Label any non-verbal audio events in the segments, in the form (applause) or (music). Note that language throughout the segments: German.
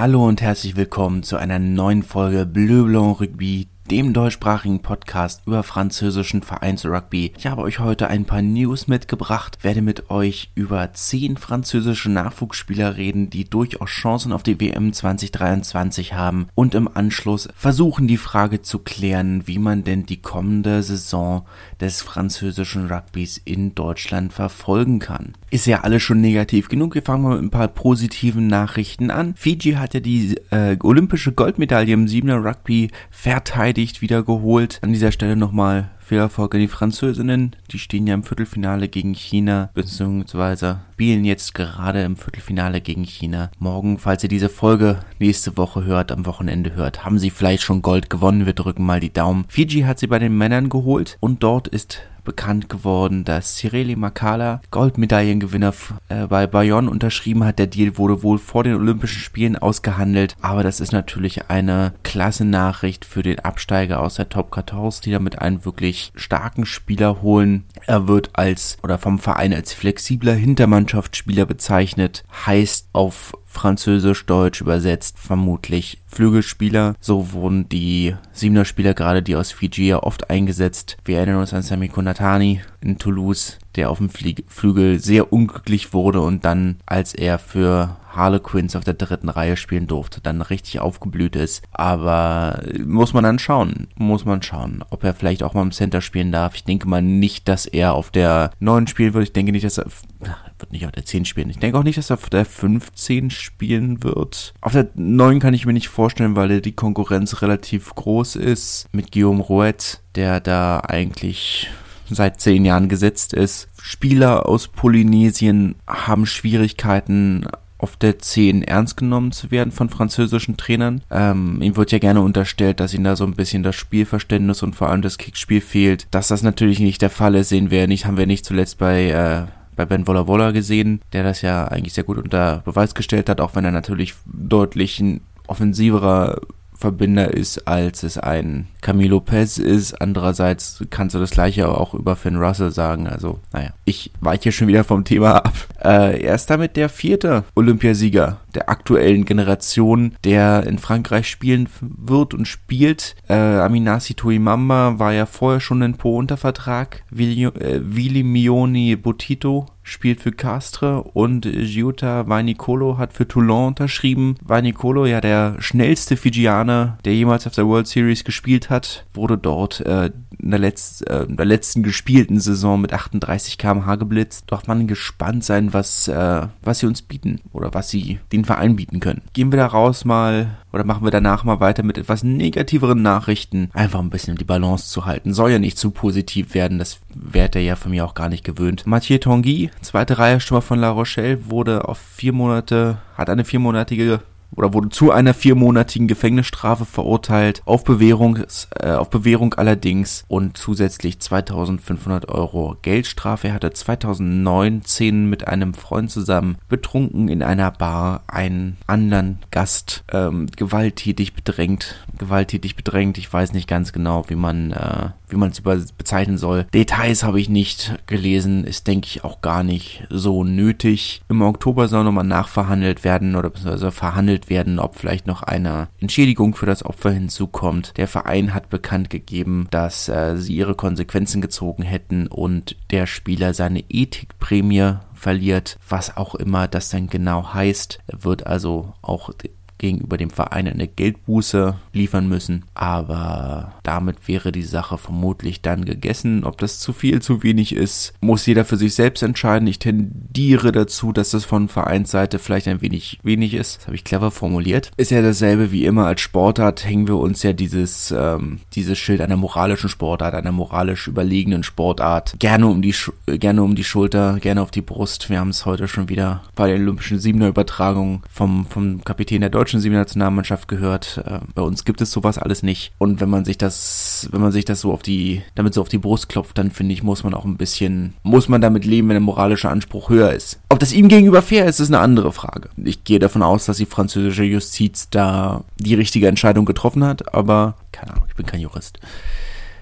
Hallo und herzlich willkommen zu einer neuen Folge Bleu Blanc Rugby, dem deutschsprachigen Podcast über französischen Vereinsrugby. Ich habe euch heute ein paar News mitgebracht, werde mit euch über zehn französische Nachwuchsspieler reden, die durchaus Chancen auf die WM 2023 haben und im Anschluss versuchen die Frage zu klären, wie man denn die kommende Saison des französischen Rugbys in Deutschland verfolgen kann. Ist ja alles schon negativ genug. Wir fangen mal mit ein paar positiven Nachrichten an. Fiji hat ja die äh, olympische Goldmedaille im Siebener Rugby verteidigt verteidigt, wieder geholt. An dieser Stelle nochmal viel Erfolg an die Französinnen. Die stehen ja im Viertelfinale gegen China, beziehungsweise spielen jetzt gerade im Viertelfinale gegen China. Morgen, falls ihr diese Folge nächste Woche hört, am Wochenende hört, haben sie vielleicht schon Gold gewonnen. Wir drücken mal die Daumen. Fiji hat sie bei den Männern geholt und dort ist bekannt geworden, dass Cireli Makala, Goldmedaillengewinner äh, bei Bayonne, unterschrieben hat. Der Deal wurde wohl vor den Olympischen Spielen ausgehandelt, aber das ist natürlich eine klasse Nachricht für den Absteiger aus der Top 14, die damit einen wirklich starken Spieler holen. Er wird als oder vom Verein als flexibler Hintermannschaftsspieler bezeichnet, heißt auf Französisch-Deutsch übersetzt vermutlich Flügelspieler. So wurden die Siebener Spieler gerade die aus Fiji ja oft eingesetzt. Wir erinnern uns an Sami Konatani in Toulouse, der auf dem Flügel sehr unglücklich wurde und dann, als er für Harlequins auf der dritten Reihe spielen durfte, dann richtig aufgeblüht ist. Aber muss man dann schauen, muss man schauen, ob er vielleicht auch mal im Center spielen darf. Ich denke mal nicht, dass er auf der 9 spielen wird. Ich denke nicht, dass er wird nicht auf der 10 spielen. Ich denke auch nicht, dass er auf der 15 spielen wird. Auf der 9 kann ich mir nicht vorstellen, weil die Konkurrenz relativ groß ist mit Guillaume Rouet, der da eigentlich seit zehn Jahren gesetzt ist. Spieler aus Polynesien haben Schwierigkeiten auf der 10 ernst genommen zu werden von französischen Trainern. Ähm, ihm wird ja gerne unterstellt, dass ihm da so ein bisschen das Spielverständnis und vor allem das Kickspiel fehlt. Dass das natürlich nicht der Fall ist, sehen wir nicht, haben wir nicht zuletzt bei äh, bei Ben Wolla Wolla gesehen, der das ja eigentlich sehr gut unter Beweis gestellt hat, auch wenn er natürlich deutlich ein offensiverer Verbinder ist, als es ein Camilo Lopez ist. Andererseits kannst du das gleiche auch über Finn Russell sagen. Also, naja, ich weiche schon wieder vom Thema ab. Äh, er ist damit der vierte Olympiasieger der aktuellen Generation, der in Frankreich spielen wird und spielt. Äh, Aminasi Tuimamba war ja vorher schon in Po unter Vertrag. Vili, äh, Mioni Botito spielt für Castre und Giuta Vainicolo hat für Toulon unterschrieben. Vainicolo, ja der schnellste Fijianer, der jemals auf der World Series gespielt hat, wurde dort äh, in, der Letz-, äh, in der letzten gespielten Saison mit 38 km/h geblitzt. Doch man gespannt sein, was, äh, was sie uns bieten oder was sie den Verein bieten können. Gehen wir da raus mal oder machen wir danach mal weiter mit etwas negativeren Nachrichten. Einfach ein bisschen die Balance zu halten. Soll ja nicht zu positiv werden, das wäre er ja von mir auch gar nicht gewöhnt. Mathieu Tanguy, zweite Reihe Stürmer von La Rochelle, wurde auf vier Monate, hat eine viermonatige oder wurde zu einer viermonatigen Gefängnisstrafe verurteilt, auf Bewährung, äh, auf Bewährung allerdings und zusätzlich 2500 Euro Geldstrafe. Er hatte 2019 mit einem Freund zusammen betrunken in einer Bar einen anderen Gast ähm, gewalttätig bedrängt. Gewalttätig bedrängt, ich weiß nicht ganz genau, wie man äh, es bezeichnen soll. Details habe ich nicht gelesen, ist denke ich auch gar nicht so nötig. Im Oktober soll nochmal nachverhandelt werden oder beziehungsweise verhandelt werden, ob vielleicht noch eine Entschädigung für das Opfer hinzukommt. Der Verein hat bekannt gegeben, dass äh, sie ihre Konsequenzen gezogen hätten und der Spieler seine Ethikprämie verliert, was auch immer das dann genau heißt, wird also auch gegenüber dem Verein eine Geldbuße liefern müssen. Aber damit wäre die Sache vermutlich dann gegessen. Ob das zu viel, zu wenig ist, muss jeder für sich selbst entscheiden. Ich tendiere dazu, dass das von Vereinsseite vielleicht ein wenig wenig ist. Das habe ich clever formuliert. Ist ja dasselbe wie immer als Sportart hängen wir uns ja dieses, ähm, dieses Schild einer moralischen Sportart, einer moralisch überlegenen Sportart gerne um die, gerne um die Schulter, gerne auf die Brust. Wir haben es heute schon wieder bei der Olympischen Siebener Übertragung vom, vom Kapitän der deutschen deutschen Siebener-Nationalmannschaft gehört. Äh, bei uns gibt es sowas alles nicht. Und wenn man sich das, wenn man sich das so auf die, damit so auf die Brust klopft, dann finde ich, muss man auch ein bisschen, muss man damit leben, wenn der moralische Anspruch höher ist. Ob das ihm gegenüber fair ist, ist eine andere Frage. Ich gehe davon aus, dass die französische Justiz da die richtige Entscheidung getroffen hat, aber keine Ahnung, ich bin kein Jurist.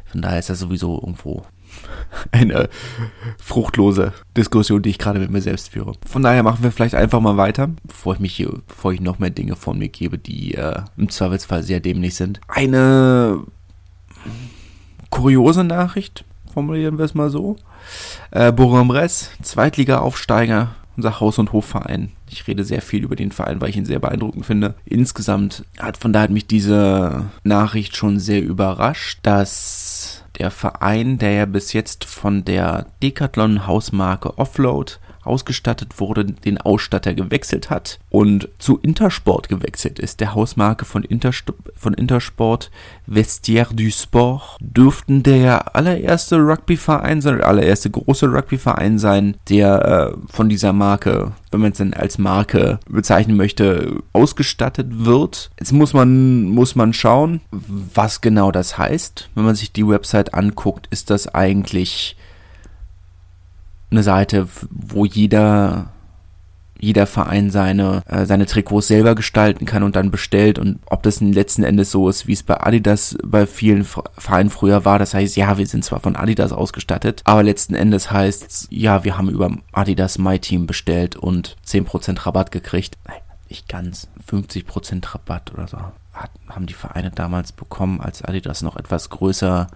Von daher ist das sowieso irgendwo eine fruchtlose Diskussion, die ich gerade mit mir selbst führe. Von daher machen wir vielleicht einfach mal weiter, bevor ich mich hier, bevor ich noch mehr Dinge von mir gebe, die äh, im Zweifelsfall sehr dämlich sind. Eine kuriose Nachricht, formulieren wir es mal so. Äh, Bourg-en-Bresse, Zweitliga-Aufsteiger, unser Haus- und Hofverein. Ich rede sehr viel über den Verein, weil ich ihn sehr beeindruckend finde. Insgesamt hat von daher hat mich diese Nachricht schon sehr überrascht, dass der Verein, der ja bis jetzt von der Decathlon Hausmarke Offload ausgestattet wurde, den Ausstatter gewechselt hat und zu Intersport gewechselt ist, der Hausmarke von, Interst von Intersport Vestiaire du Sport, dürften der allererste Rugbyverein sein, der allererste große Rugbyverein sein, der äh, von dieser Marke, wenn man es denn als Marke bezeichnen möchte, ausgestattet wird. Jetzt muss man, muss man schauen, was genau das heißt. Wenn man sich die Website anguckt, ist das eigentlich eine Seite, wo jeder jeder Verein seine äh, seine Trikots selber gestalten kann und dann bestellt und ob das letzten Endes so ist, wie es bei Adidas bei vielen Vereinen früher war, das heißt, ja, wir sind zwar von Adidas ausgestattet, aber letzten Endes heißt ja, wir haben über Adidas My Team bestellt und 10% Rabatt gekriegt. Nein, nicht ganz, 50% Rabatt oder so. Hat, haben die Vereine damals bekommen, als Adidas noch etwas größer,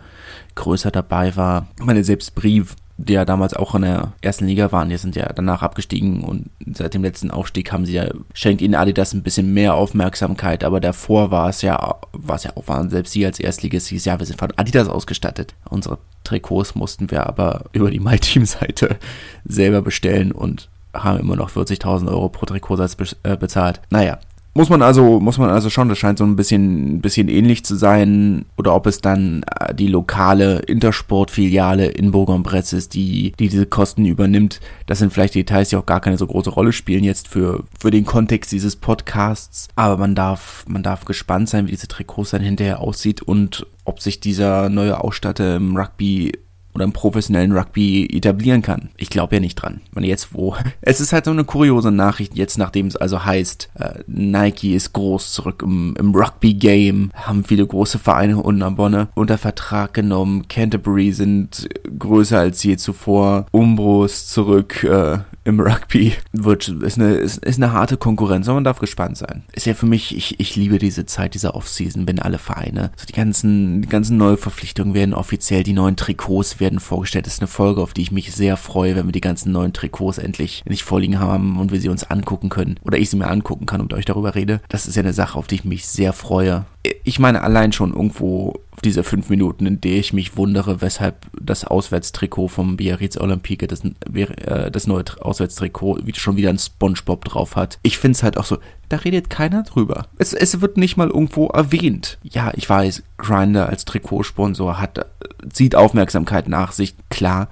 größer dabei war. Ich meine, selbst Brief die ja damals auch in der ersten Liga waren, die sind ja danach abgestiegen und seit dem letzten Aufstieg haben sie ja, schenkt ihnen Adidas ein bisschen mehr Aufmerksamkeit, aber davor war es ja, war es ja auch, waren selbst sie als Erstligist hieß, ja, wir sind von Adidas ausgestattet. Unsere Trikots mussten wir aber (laughs) über die MyTeam-Seite selber bestellen und haben immer noch 40.000 Euro pro Trikotsatz äh, bezahlt. Naja, muss man also, muss man also schon, das scheint so ein bisschen, ein bisschen ähnlich zu sein, oder ob es dann äh, die lokale Intersport-Filiale in Bourg-en-Bresse ist, die, die diese Kosten übernimmt. Das sind vielleicht Details, die auch gar keine so große Rolle spielen jetzt für, für den Kontext dieses Podcasts. Aber man darf, man darf gespannt sein, wie diese Trikots dann hinterher aussieht und ob sich dieser neue Ausstatter im Rugby oder im professionellen Rugby etablieren kann. Ich glaube ja nicht dran. Man jetzt wo. (laughs) Es ist halt so eine kuriose Nachricht, jetzt nachdem es also heißt, äh, Nike ist groß zurück im, im Rugby-Game, haben viele große Vereine unter Bonne unter Vertrag genommen, Canterbury sind größer als je zuvor, Umbros zurück äh, im Rugby. Wird, ist, eine, ist, ist eine harte Konkurrenz, aber man darf gespannt sein. Ist ja für mich, ich, ich liebe diese Zeit, dieser Offseason, wenn alle Vereine, so die ganzen, die ganzen neue Verpflichtungen werden offiziell, die neuen Trikots werden vorgestellt. Das ist eine Folge, auf die ich mich sehr freue, wenn wir die ganzen neuen Trikots endlich nicht vorliegen haben und wir sie uns angucken können. Oder ich sie mir angucken kann und euch darüber rede. Das ist ja eine Sache, auf die ich mich sehr freue. Ich meine, allein schon irgendwo diese fünf Minuten, in der ich mich wundere, weshalb das Auswärtstrikot vom Biarritz Olympique, das, äh, das neue Auswärtstrikot, schon wieder ein Spongebob drauf hat. Ich finde es halt auch so, da redet keiner drüber. Es, es wird nicht mal irgendwo erwähnt. Ja, ich weiß, Grinder als Trikotsponsor hat, zieht Aufmerksamkeit nach sich, klar.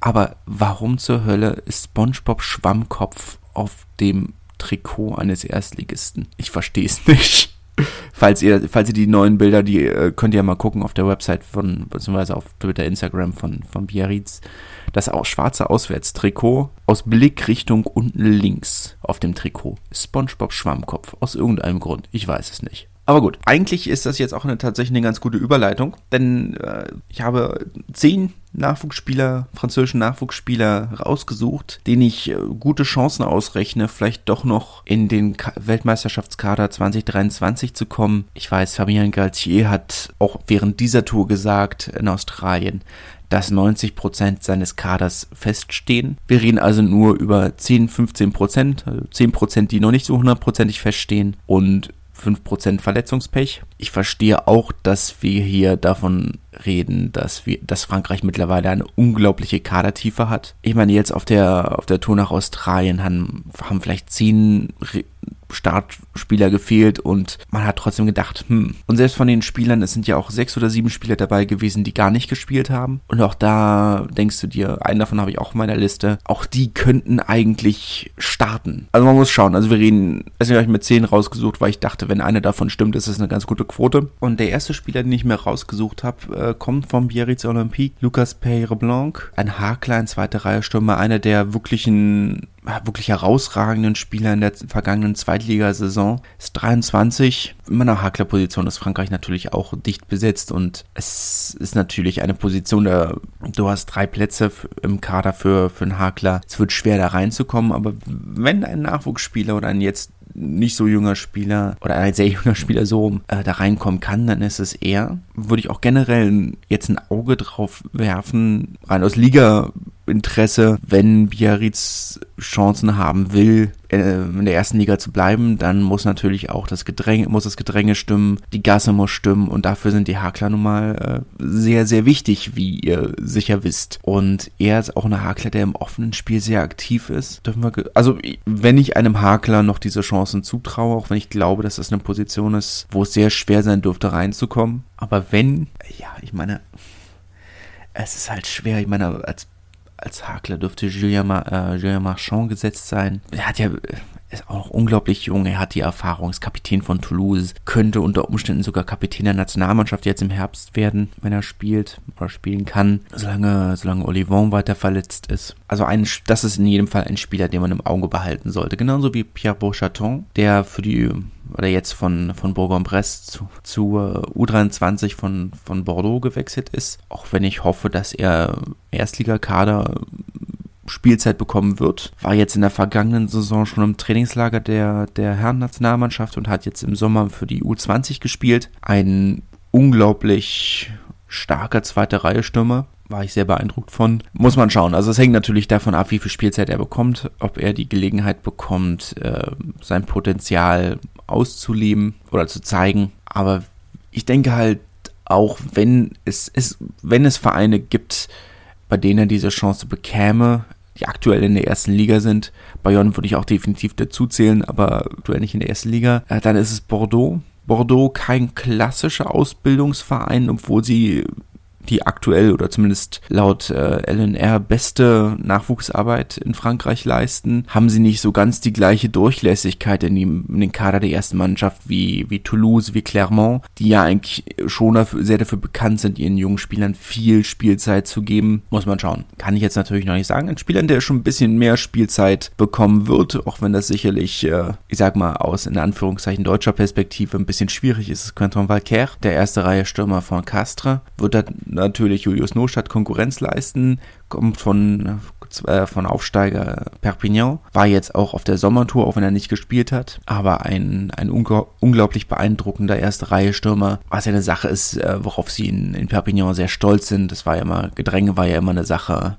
Aber warum zur Hölle ist SpongeBob Schwammkopf auf dem Trikot eines Erstligisten? Ich verstehe es nicht falls ihr, falls ihr die neuen Bilder, die äh, könnt ihr mal gucken auf der Website von, beziehungsweise auf Twitter, Instagram von, von Biarritz. Das auch schwarze Auswärtstrikot aus Blickrichtung unten links auf dem Trikot. SpongeBob Schwammkopf. Aus irgendeinem Grund. Ich weiß es nicht. Aber gut, eigentlich ist das jetzt auch eine, tatsächlich eine ganz gute Überleitung, denn äh, ich habe zehn Nachwuchsspieler, französischen Nachwuchsspieler rausgesucht, denen ich äh, gute Chancen ausrechne, vielleicht doch noch in den Ka Weltmeisterschaftskader 2023 zu kommen. Ich weiß, Fabien Galtier hat auch während dieser Tour gesagt in Australien, dass 90 Prozent seines Kaders feststehen. Wir reden also nur über 10, 15%, Prozent, also 10%, Prozent, die noch nicht so hundertprozentig feststehen und 5% Verletzungspech. Ich verstehe auch, dass wir hier davon reden, dass wir, dass Frankreich mittlerweile eine unglaubliche Kadertiefe hat. Ich meine, jetzt auf der, auf der Tour nach Australien haben, haben vielleicht zehn Startspieler gefehlt und man hat trotzdem gedacht, hm. Und selbst von den Spielern, es sind ja auch sechs oder sieben Spieler dabei gewesen, die gar nicht gespielt haben. Und auch da denkst du dir, einen davon habe ich auch in meiner Liste, auch die könnten eigentlich starten. Also man muss schauen. Also wir reden, deswegen habe ich mit zehn rausgesucht, weil ich dachte, wenn einer davon stimmt, ist das eine ganz gute Quote. Und der erste Spieler, den ich mir rausgesucht habe, äh, kommt vom Biarritz Olympique, Lucas Peyre Blanc, ein Haarklein, zweite Reihe Stürmer, einer der wirklichen wirklich herausragenden Spieler in der vergangenen Zweitligasaison. Ist 23. In meiner Hakler-Position ist Frankreich natürlich auch dicht besetzt und es ist natürlich eine Position, da du hast drei Plätze im Kader für, für einen Hakler. Es wird schwer da reinzukommen, aber wenn ein Nachwuchsspieler oder ein jetzt nicht so junger Spieler oder ein sehr junger Spieler so äh, da reinkommen kann, dann ist es eher. Würde ich auch generell jetzt ein Auge drauf werfen, rein aus Liga Interesse, wenn Biarritz Chancen haben will, äh, in der ersten Liga zu bleiben, dann muss natürlich auch das Gedränge, muss das Gedränge stimmen, die Gasse muss stimmen und dafür sind die Hakler nun mal äh, sehr, sehr wichtig, wie ihr sicher wisst. Und er ist auch ein Hakler, der im offenen Spiel sehr aktiv ist. Dürfen wir, also wenn ich einem Hakler noch diese Chancen zutraue, auch wenn ich glaube, dass das eine Position ist, wo es sehr schwer sein dürfte reinzukommen, aber wenn, ja, ich meine, es ist halt schwer. Ich meine, als als Hakler dürfte Julien, Mar äh, Julien Marchand gesetzt sein. Er hat ja ist auch unglaublich jung. Er hat die Erfahrung, ist Kapitän von Toulouse, könnte unter Umständen sogar Kapitän der Nationalmannschaft jetzt im Herbst werden, wenn er spielt oder spielen kann, solange, solange Olivon weiter verletzt ist. Also ein, das ist in jedem Fall ein Spieler, den man im Auge behalten sollte. Genauso wie Pierre Beauchaton, der für die oder jetzt von, von Bourg-en-Bresse zu, zu uh, U23 von, von Bordeaux gewechselt ist. Auch wenn ich hoffe, dass er Erstligakader Spielzeit bekommen wird. War jetzt in der vergangenen Saison schon im Trainingslager der, der Herren-Nationalmannschaft und hat jetzt im Sommer für die U20 gespielt. Ein unglaublich starker zweite Reihe Stürmer. War ich sehr beeindruckt von. Muss man schauen. Also es hängt natürlich davon ab, wie viel Spielzeit er bekommt, ob er die Gelegenheit bekommt, äh, sein Potenzial auszuleben oder zu zeigen. Aber ich denke halt, auch wenn es, es, wenn es Vereine gibt, bei denen er diese Chance bekäme, die aktuell in der ersten Liga sind. Bayonne würde ich auch definitiv dazu zählen, aber aktuell nicht in der ersten Liga. Äh, dann ist es Bordeaux. Bordeaux kein klassischer Ausbildungsverein, obwohl sie die aktuell oder zumindest laut äh, LNR beste Nachwuchsarbeit in Frankreich leisten, haben sie nicht so ganz die gleiche Durchlässigkeit in, die, in den Kader der ersten Mannschaft wie, wie Toulouse, wie Clermont, die ja eigentlich schon dafür, sehr dafür bekannt sind, ihren jungen Spielern viel Spielzeit zu geben. Muss man schauen. Kann ich jetzt natürlich noch nicht sagen. Ein Spieler, der schon ein bisschen mehr Spielzeit bekommen wird, auch wenn das sicherlich, äh, ich sag mal, aus in Anführungszeichen deutscher Perspektive ein bisschen schwierig ist, ist Quentin Valcaire, der erste Reihe Stürmer von Castres, wird da natürlich Julius Nostadt Konkurrenz leisten, kommt von äh, von Aufsteiger Perpignan, war jetzt auch auf der Sommertour, auch wenn er nicht gespielt hat, aber ein, ein unglaublich beeindruckender erste Reihe Stürmer, was ja eine Sache ist, äh, worauf sie in, in Perpignan sehr stolz sind. Das war ja immer, Gedränge war ja immer eine Sache,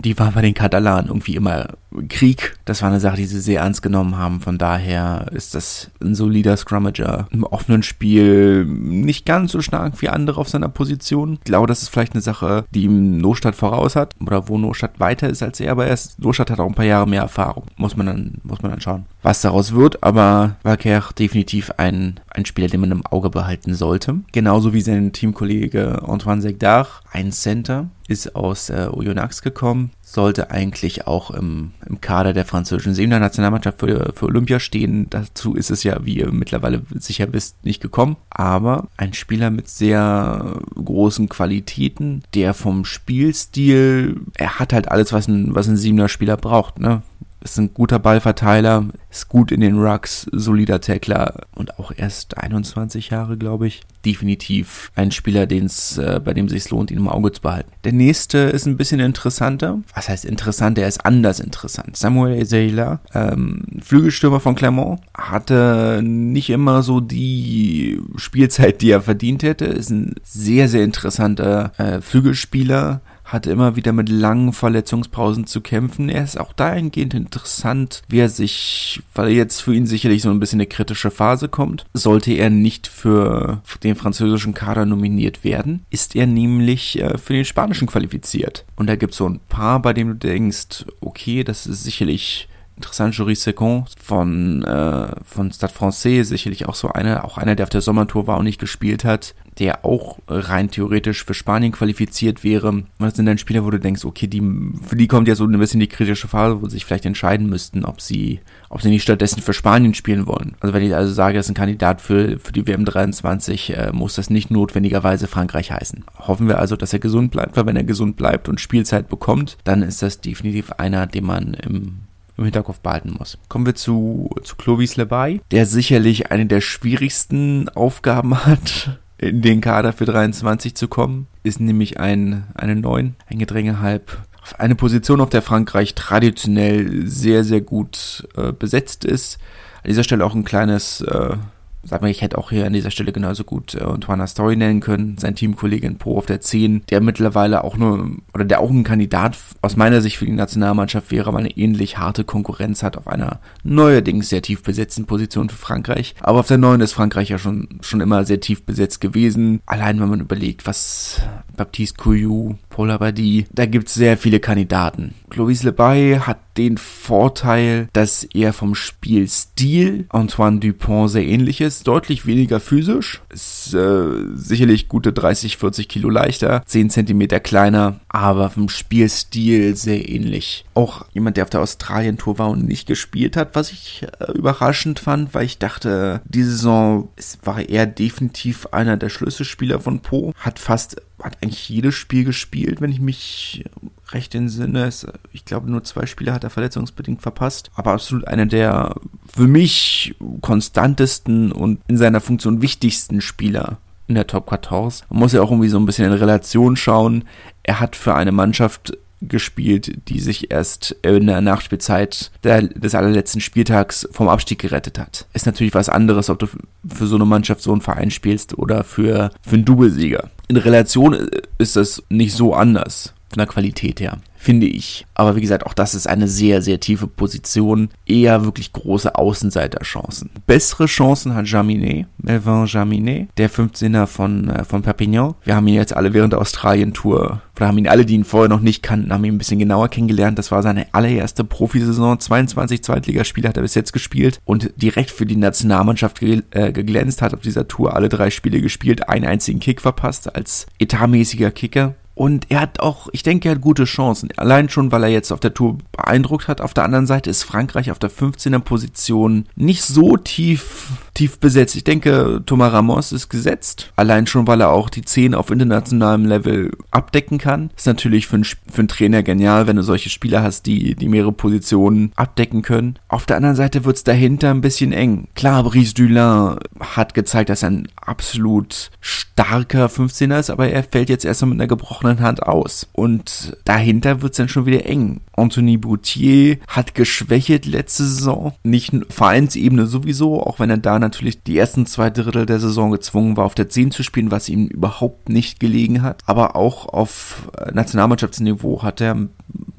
die war bei den Katalanen irgendwie immer Krieg. Das war eine Sache, die sie sehr ernst genommen haben. Von daher ist das ein solider Scrummager im offenen Spiel nicht ganz so stark wie andere auf seiner Position. Ich glaube, das ist vielleicht eine Sache, die ihm Nostadt voraus hat oder wo Nostadt weiter ist als er, aber er ist, Nostadt hat auch ein paar Jahre mehr Erfahrung. Muss man dann, muss man dann schauen, was daraus wird. Aber Valker definitiv ein, ein Spieler, den man im Auge behalten sollte. Genauso wie sein Teamkollege Antoine Segdach, ein Center, ist aus äh, Oyonnax gekommen, sollte eigentlich auch im, im Kader der französischen Siebener Nationalmannschaft für, für Olympia stehen. Dazu ist es ja, wie ihr mittlerweile sicher wisst, nicht gekommen. Aber ein Spieler mit sehr großen Qualitäten, der vom Spielstil, er hat halt alles, was ein, was ein Siebener Spieler braucht, ne? Ist ein guter Ballverteiler, ist gut in den Rucks, solider Tackler und auch erst 21 Jahre, glaube ich. Definitiv ein Spieler, den's, äh, bei dem sich lohnt, ihn im Auge zu behalten. Der nächste ist ein bisschen interessanter. Was heißt interessant? Er ist anders interessant. Samuel Ezeila, ähm, Flügelstürmer von Clermont, hatte nicht immer so die Spielzeit, die er verdient hätte. Ist ein sehr, sehr interessanter äh, Flügelspieler hat immer wieder mit langen Verletzungspausen zu kämpfen. Er ist auch dahingehend interessant, wie er sich, weil jetzt für ihn sicherlich so ein bisschen eine kritische Phase kommt, sollte er nicht für den französischen Kader nominiert werden, ist er nämlich äh, für den spanischen qualifiziert. Und da gibt es so ein paar, bei denen du denkst, okay, das ist sicherlich interessant, Jury Second von, äh, von Stade Francais, sicherlich auch so einer, auch einer, der auf der Sommertour war und nicht gespielt hat, der auch rein theoretisch für Spanien qualifiziert wäre. Das sind dann Spieler, wo du denkst, okay, die, für die kommt ja so ein bisschen die kritische Phase, wo sie sich vielleicht entscheiden müssten, ob sie, ob sie nicht stattdessen für Spanien spielen wollen. Also wenn ich also sage, das ist ein Kandidat für, für die WM 23, äh, muss das nicht notwendigerweise Frankreich heißen. Hoffen wir also, dass er gesund bleibt, weil wenn er gesund bleibt und Spielzeit bekommt, dann ist das definitiv einer, den man im im Hinterkopf behalten muss. Kommen wir zu, zu Clovis Lebay, der sicherlich eine der schwierigsten Aufgaben (laughs) hat, in den Kader für 23 zu kommen. Ist nämlich ein, eine Neun, ein Gedränge halb eine Position, auf der Frankreich traditionell sehr, sehr gut äh, besetzt ist. An dieser Stelle auch ein kleines äh, sag mal, ich hätte auch hier an dieser Stelle genauso gut äh, Antoine Story nennen können, sein Teamkollege in Po auf der 10, der mittlerweile auch nur, oder der auch ein Kandidat aus meiner Sicht für die Nationalmannschaft wäre, weil eine ähnlich harte Konkurrenz hat auf einer neuerdings sehr tief besetzten Position für Frankreich. Aber auf der 9 ist Frankreich ja schon, schon immer sehr tief besetzt gewesen. Allein wenn man überlegt, was Baptiste Couillou, Paul Abadi, da gibt's sehr viele Kandidaten. Clovis Lebay hat den Vorteil, dass er vom Spielstil Antoine Dupont sehr ähnlich ist. Deutlich weniger physisch. Ist äh, sicherlich gute 30, 40 Kilo leichter. 10 Zentimeter kleiner. Aber vom Spielstil sehr ähnlich. Auch jemand, der auf der Australien-Tour war und nicht gespielt hat, was ich äh, überraschend fand, weil ich dachte, diese Saison es war er definitiv einer der Schlüsselspieler von Po. Hat fast, hat eigentlich jedes Spiel gespielt, wenn ich mich recht entsinne. Ich glaube, nur zwei Spiele hat er verletzungsbedingt verpasst. Aber absolut einer der für mich konstantesten und in seiner Funktion wichtigsten Spieler in der Top 14. Man muss ja auch irgendwie so ein bisschen in Relation schauen. Er hat für eine Mannschaft gespielt, die sich erst in der Nachspielzeit der, des allerletzten Spieltags vom Abstieg gerettet hat. Ist natürlich was anderes, ob du für so eine Mannschaft so einen Verein spielst oder für, für einen Doublesieger. In Relation ist das nicht so anders von der Qualität her finde ich. Aber wie gesagt, auch das ist eine sehr, sehr tiefe Position. Eher wirklich große Außenseiterchancen. Bessere Chancen hat Jaminet, Melvin Jaminet, der 15er von, äh, von Perpignan. Wir haben ihn jetzt alle während der Australien-Tour, oder haben ihn alle, die ihn vorher noch nicht kannten, haben ihn ein bisschen genauer kennengelernt. Das war seine allererste Profisaison. 22 Zweitligaspiele hat er bis jetzt gespielt und direkt für die Nationalmannschaft ge äh, geglänzt, hat auf dieser Tour alle drei Spiele gespielt, einen einzigen Kick verpasst als etatmäßiger Kicker. Und er hat auch, ich denke, er hat gute Chancen. Allein schon, weil er jetzt auf der Tour beeindruckt hat. Auf der anderen Seite ist Frankreich auf der 15er Position nicht so tief, tief besetzt. Ich denke, Thomas Ramos ist gesetzt. Allein schon, weil er auch die 10 auf internationalem Level abdecken kann. Ist natürlich für einen, für einen Trainer genial, wenn du solche Spieler hast, die, die mehrere Positionen abdecken können. Auf der anderen Seite wird's dahinter ein bisschen eng. Klar, Brice Dulin hat gezeigt, dass er ein absolut starker 15er ist, aber er fällt jetzt erstmal mit einer gebrochenen Hand aus. Und dahinter wird es dann schon wieder eng. Anthony Boutier hat geschwächt letzte Saison. Nicht Vereinsebene sowieso, auch wenn er da natürlich die ersten zwei Drittel der Saison gezwungen war, auf der 10 zu spielen, was ihm überhaupt nicht gelegen hat. Aber auch auf äh, Nationalmannschaftsniveau hat er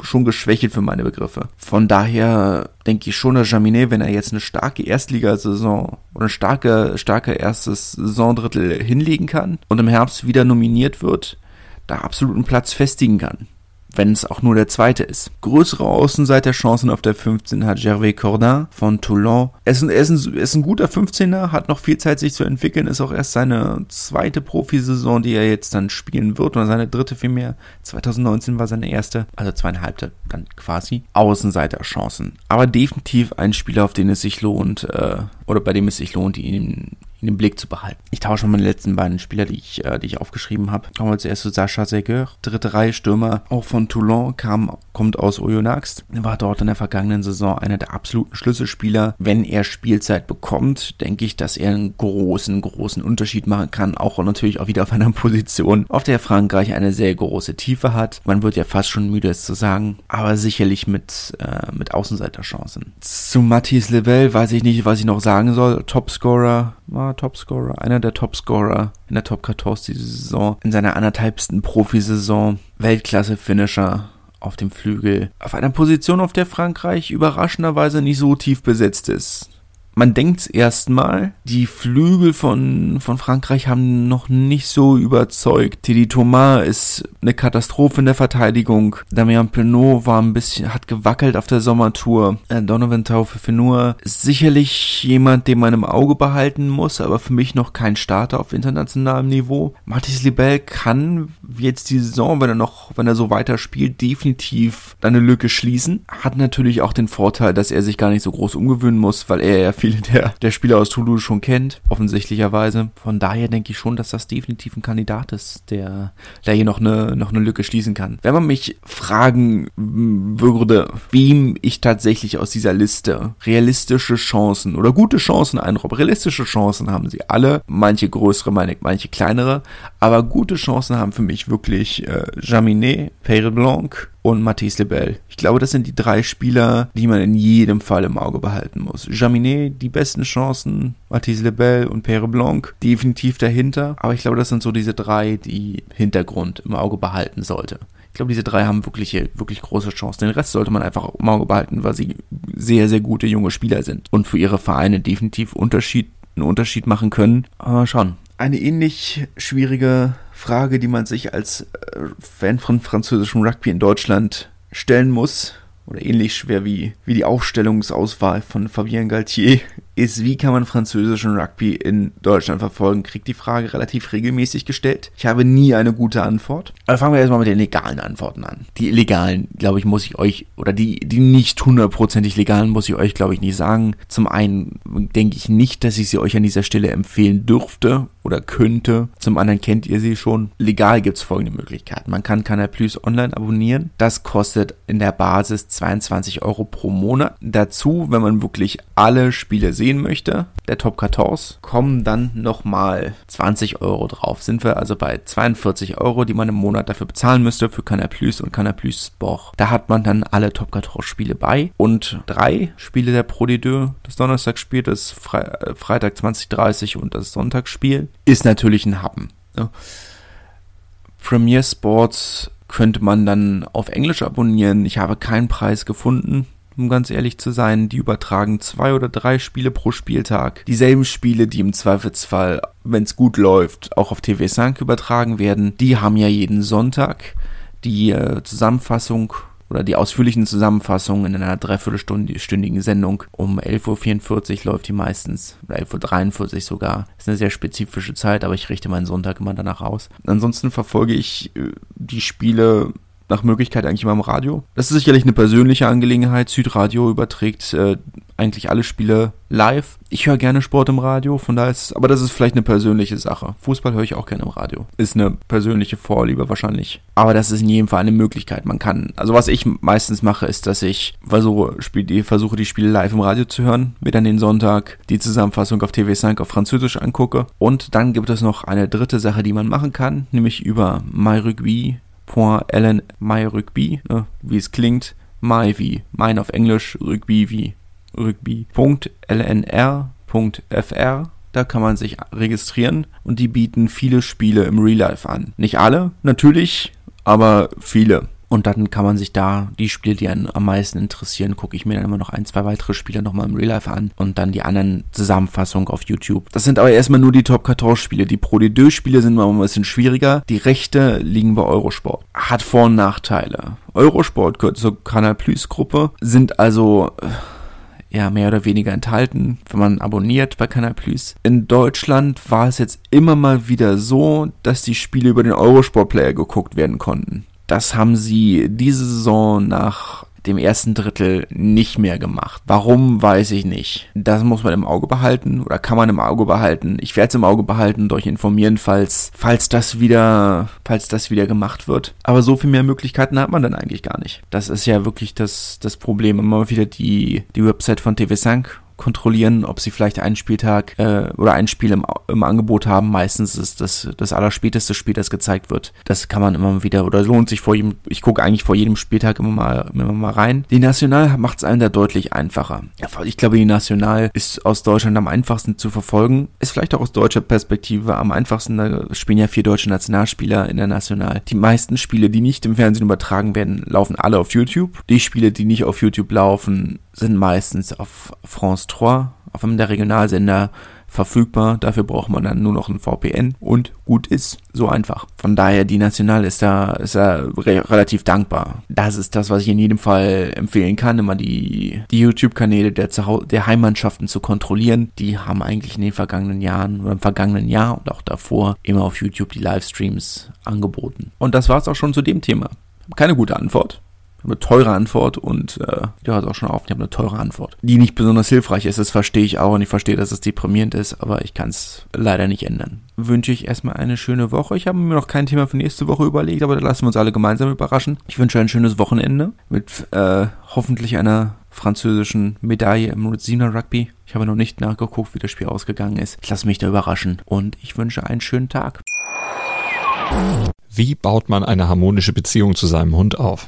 schon geschwächelt für meine Begriffe. Von daher denke ich schon, dass Jaminet, wenn er jetzt eine starke Erstligasaison oder ein starke, starke erstes Saisondrittel hinlegen kann und im Herbst wieder nominiert wird, da absolut einen Platz festigen kann wenn es auch nur der zweite ist. Größere Außenseiterchancen auf der 15 hat Gervais Cordin von Toulon. Er ist, ein, er, ist ein, er ist ein guter 15er, hat noch viel Zeit sich zu entwickeln, ist auch erst seine zweite Profisaison, die er jetzt dann spielen wird, oder seine dritte vielmehr. 2019 war seine erste, also zweieinhalbte dann quasi. Außenseiterchancen. Aber definitiv ein Spieler, auf den es sich lohnt, äh, oder bei dem es sich lohnt, ihn in den Blick zu behalten. Ich tausche mal die letzten beiden Spieler, die ich, äh, die ich aufgeschrieben habe. Kommen wir zuerst zu Sascha Seger, dritte Reihe Stürmer, auch von Toulon, kam, kommt aus Oyonnax, war dort in der vergangenen Saison einer der absoluten Schlüsselspieler. Wenn er Spielzeit bekommt, denke ich, dass er einen großen, großen Unterschied machen kann, auch natürlich auch wieder auf einer (laughs) Position, auf der Frankreich eine sehr große Tiefe hat. Man wird ja fast schon müde, es zu sagen, aber sicherlich mit, äh, mit Außenseiterchancen. Zu Mathis Lebel weiß ich nicht, was ich noch sagen soll. Topscorer, war Topscorer, einer der Topscorer in der Top 14 diese Saison, in seiner anderthalbsten Profisaison, Weltklasse-Finisher auf dem Flügel, auf einer Position, auf der Frankreich überraschenderweise nicht so tief besetzt ist. Man denkt's erstmal. Die Flügel von, von Frankreich haben noch nicht so überzeugt. Teddy Thomas ist eine Katastrophe in der Verteidigung. Damien Penaud war ein bisschen, hat gewackelt auf der Sommertour. Äh, Donovan Tauffe-Fenur ist sicherlich jemand, den man im Auge behalten muss, aber für mich noch kein Starter auf internationalem Niveau. Mathis Libel kann jetzt die Saison, wenn er noch, wenn er so weiter spielt, definitiv eine Lücke schließen. Hat natürlich auch den Vorteil, dass er sich gar nicht so groß umgewöhnen muss, weil er ja viele der, der Spieler aus Toulouse schon kennt, offensichtlicherweise. Von daher denke ich schon, dass das definitiv ein Kandidat ist, der, der hier noch eine, noch eine Lücke schließen kann. Wenn man mich fragen würde, wem ich tatsächlich aus dieser Liste realistische Chancen oder gute Chancen einräume, realistische Chancen haben sie alle, manche größere, manche kleinere, aber gute Chancen haben für mich wirklich äh, Jaminet, Peyre Blanc, und Mathis Lebel. Ich glaube, das sind die drei Spieler, die man in jedem Fall im Auge behalten muss. Jaminet, die besten Chancen, Mathis Lebel und Pere Blanc definitiv dahinter. Aber ich glaube, das sind so diese drei, die Hintergrund im Auge behalten sollte. Ich glaube, diese drei haben wirklich, wirklich große Chancen. Den Rest sollte man einfach im Auge behalten, weil sie sehr, sehr gute junge Spieler sind und für ihre Vereine definitiv Unterschied, einen Unterschied machen können. Aber schon. Eine ähnlich schwierige Frage, die man sich als äh, Fan von französischem Rugby in Deutschland stellen muss, oder ähnlich schwer wie, wie die Aufstellungsauswahl von Fabien Galtier, ist, wie kann man französischen Rugby in Deutschland verfolgen? Kriegt die Frage relativ regelmäßig gestellt. Ich habe nie eine gute Antwort. Aber fangen wir erstmal mit den legalen Antworten an. Die illegalen, glaube ich, muss ich euch, oder die, die nicht hundertprozentig legalen, muss ich euch, glaube ich, nicht sagen. Zum einen denke ich nicht, dass ich sie euch an dieser Stelle empfehlen dürfte oder könnte. Zum anderen kennt ihr sie schon. Legal gibt es folgende Möglichkeiten. Man kann Canal Plus online abonnieren. Das kostet in der Basis 22 Euro pro Monat. Dazu, wenn man wirklich alle Spiele sehen möchte, der Top 14, kommen dann nochmal 20 Euro drauf. Sind wir also bei 42 Euro, die man im Monat dafür bezahlen müsste für Canal Plus und Canal Plus Sport. Da hat man dann alle Top 14 Spiele bei und drei Spiele der Pro D2. Das Donnerstagsspiel, das Fre äh, Freitag 2030 und das Sonntagsspiel ist natürlich ein Happen. Ja. Premier Sports könnte man dann auf Englisch abonnieren. Ich habe keinen Preis gefunden, um ganz ehrlich zu sein. Die übertragen zwei oder drei Spiele pro Spieltag. Dieselben Spiele, die im Zweifelsfall, wenn es gut läuft, auch auf TV5 übertragen werden. Die haben ja jeden Sonntag die äh, Zusammenfassung oder die ausführlichen Zusammenfassungen in einer dreiviertelstündigen Sendung. Um 11.44 Uhr läuft die meistens, oder 11.43 Uhr sogar. Ist eine sehr spezifische Zeit, aber ich richte meinen Sonntag immer danach aus. Ansonsten verfolge ich äh, die Spiele nach Möglichkeit eigentlich immer im Radio. Das ist sicherlich eine persönliche Angelegenheit. Südradio überträgt äh, eigentlich alle Spiele live. Ich höre gerne Sport im Radio, von daher ist, aber das ist vielleicht eine persönliche Sache. Fußball höre ich auch gerne im Radio. Ist eine persönliche Vorliebe wahrscheinlich. Aber das ist in jedem Fall eine Möglichkeit. Man kann, also was ich meistens mache, ist, dass ich versuche, versuche die Spiele live im Radio zu hören, mir dann den Sonntag die Zusammenfassung auf TV5 auf Französisch angucke. Und dann gibt es noch eine dritte Sache, die man machen kann, nämlich über MyRugby Ln My Rugby, ne, wie es klingt, My wie, mein auf Englisch, Rugby wie, Rugby.lnr.fr. Da kann man sich registrieren und die bieten viele Spiele im Real Life an. Nicht alle, natürlich, aber viele. Und dann kann man sich da die Spiele, die einen am meisten interessieren, gucke ich mir dann immer noch ein, zwei weitere Spiele nochmal im Real Life an und dann die anderen Zusammenfassungen auf YouTube. Das sind aber erstmal nur die Top 14 Spiele. Die Pro D2 Spiele sind mal ein bisschen schwieriger. Die Rechte liegen bei Eurosport. Hat Vor- und Nachteile. Eurosport gehört zur Kanal Plus Gruppe, sind also äh, ja, mehr oder weniger enthalten, wenn man abonniert bei Kanal Plus. In Deutschland war es jetzt immer mal wieder so, dass die Spiele über den Eurosport Player geguckt werden konnten. Das haben sie diese Saison nach dem ersten Drittel nicht mehr gemacht. Warum, weiß ich nicht. Das muss man im Auge behalten oder kann man im Auge behalten. Ich werde es im Auge behalten und euch informieren, falls, falls das wieder, falls das wieder gemacht wird. Aber so viel mehr Möglichkeiten hat man dann eigentlich gar nicht. Das ist ja wirklich das, das Problem. Immer wieder die, die Website von TV5 kontrollieren, ob sie vielleicht einen Spieltag äh, oder ein Spiel im, im Angebot haben. Meistens ist das das allerspäteste Spiel, das gezeigt wird. Das kann man immer wieder oder lohnt sich vor jedem, ich gucke eigentlich vor jedem Spieltag immer mal, immer mal rein. Die National macht es einem da deutlich einfacher. Ich glaube, die National ist aus Deutschland am einfachsten zu verfolgen. Ist vielleicht auch aus deutscher Perspektive am einfachsten. Da spielen ja vier deutsche Nationalspieler in der National. Die meisten Spiele, die nicht im Fernsehen übertragen werden, laufen alle auf YouTube. Die Spiele, die nicht auf YouTube laufen, sind meistens auf France 3, auf einem der Regionalsender verfügbar. Dafür braucht man dann nur noch ein VPN und gut ist. So einfach. Von daher, die National ist da, ist da re relativ dankbar. Das ist das, was ich in jedem Fall empfehlen kann, immer die, die YouTube-Kanäle der, der Heimmannschaften zu kontrollieren. Die haben eigentlich in den vergangenen Jahren oder im vergangenen Jahr und auch davor immer auf YouTube die Livestreams angeboten. Und das war es auch schon zu dem Thema. Keine gute Antwort eine teure Antwort und äh, ja, hört auch schon auf, ich habe eine teure Antwort. Die nicht besonders hilfreich ist, das verstehe ich auch und ich verstehe, dass es deprimierend ist, aber ich kann es leider nicht ändern. Wünsche ich erstmal eine schöne Woche. Ich habe mir noch kein Thema für nächste Woche überlegt, aber da lassen wir uns alle gemeinsam überraschen. Ich wünsche ein schönes Wochenende mit äh, hoffentlich einer französischen Medaille im Siebener Rugby. Ich habe noch nicht nachgeguckt, wie das Spiel ausgegangen ist. Ich lasse mich da überraschen und ich wünsche einen schönen Tag. Wie baut man eine harmonische Beziehung zu seinem Hund auf?